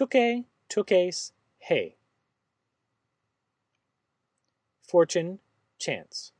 Tuque, tuques, hey. Fortune, chance.